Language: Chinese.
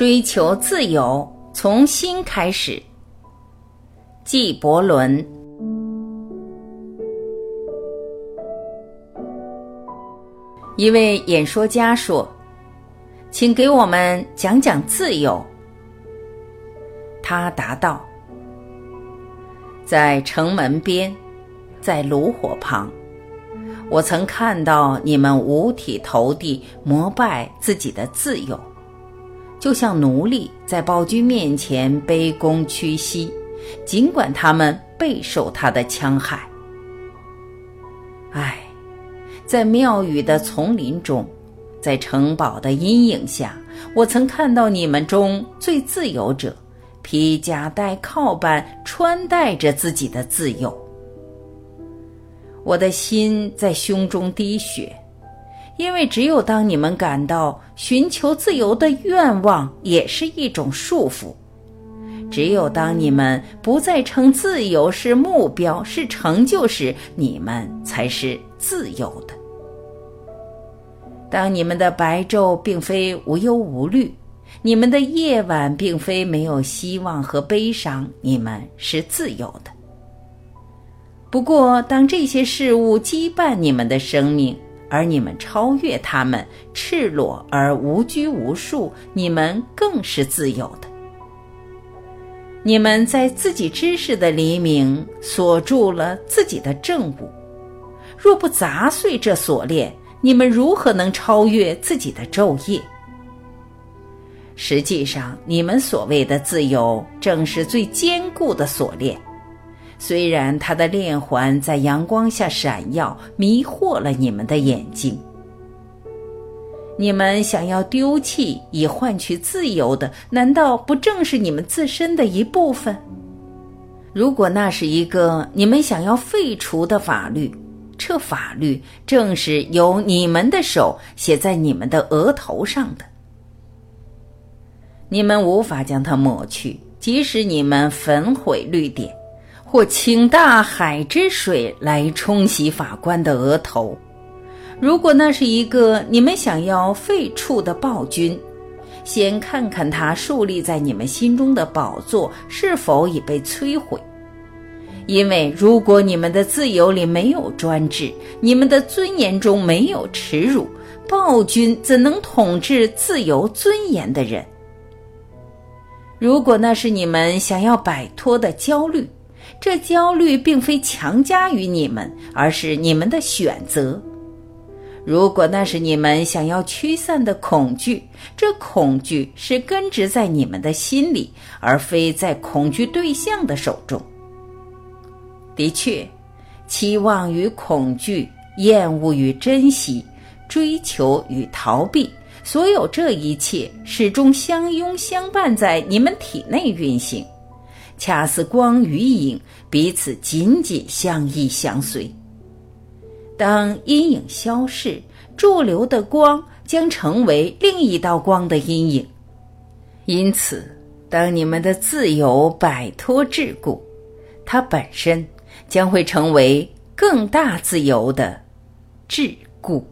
追求自由，从心开始。纪伯伦。一位演说家说：“请给我们讲讲自由。”他答道：“在城门边，在炉火旁，我曾看到你们五体投地膜拜自己的自由。”就像奴隶在暴君面前卑躬屈膝，尽管他们备受他的戕害。唉，在庙宇的丛林中，在城堡的阴影下，我曾看到你们中最自由者，披甲戴靠般穿戴着自己的自由。我的心在胸中滴血。因为只有当你们感到寻求自由的愿望也是一种束缚，只有当你们不再称自由是目标、是成就时，你们才是自由的。当你们的白昼并非无忧无虑，你们的夜晚并非没有希望和悲伤，你们是自由的。不过，当这些事物羁绊你们的生命，而你们超越他们，赤裸而无拘无束，你们更是自由的。你们在自己知识的黎明锁住了自己的正午，若不砸碎这锁链，你们如何能超越自己的昼夜？实际上，你们所谓的自由，正是最坚固的锁链。虽然它的链环在阳光下闪耀，迷惑了你们的眼睛。你们想要丢弃以换取自由的，难道不正是你们自身的一部分？如果那是一个你们想要废除的法律，这法律正是由你们的手写在你们的额头上的。你们无法将它抹去，即使你们焚毁绿点。或请大海之水来冲洗法官的额头。如果那是一个你们想要废黜的暴君，先看看他树立在你们心中的宝座是否已被摧毁。因为如果你们的自由里没有专制，你们的尊严中没有耻辱，暴君怎能统治自由尊严的人？如果那是你们想要摆脱的焦虑。这焦虑并非强加于你们，而是你们的选择。如果那是你们想要驱散的恐惧，这恐惧是根植在你们的心里，而非在恐惧对象的手中。的确，期望与恐惧、厌恶与珍惜、追求与逃避，所有这一切始终相拥相伴在你们体内运行。恰似光与影，彼此紧紧相依相随。当阴影消逝，驻留的光将成为另一道光的阴影。因此，当你们的自由摆脱桎梏，它本身将会成为更大自由的桎梏。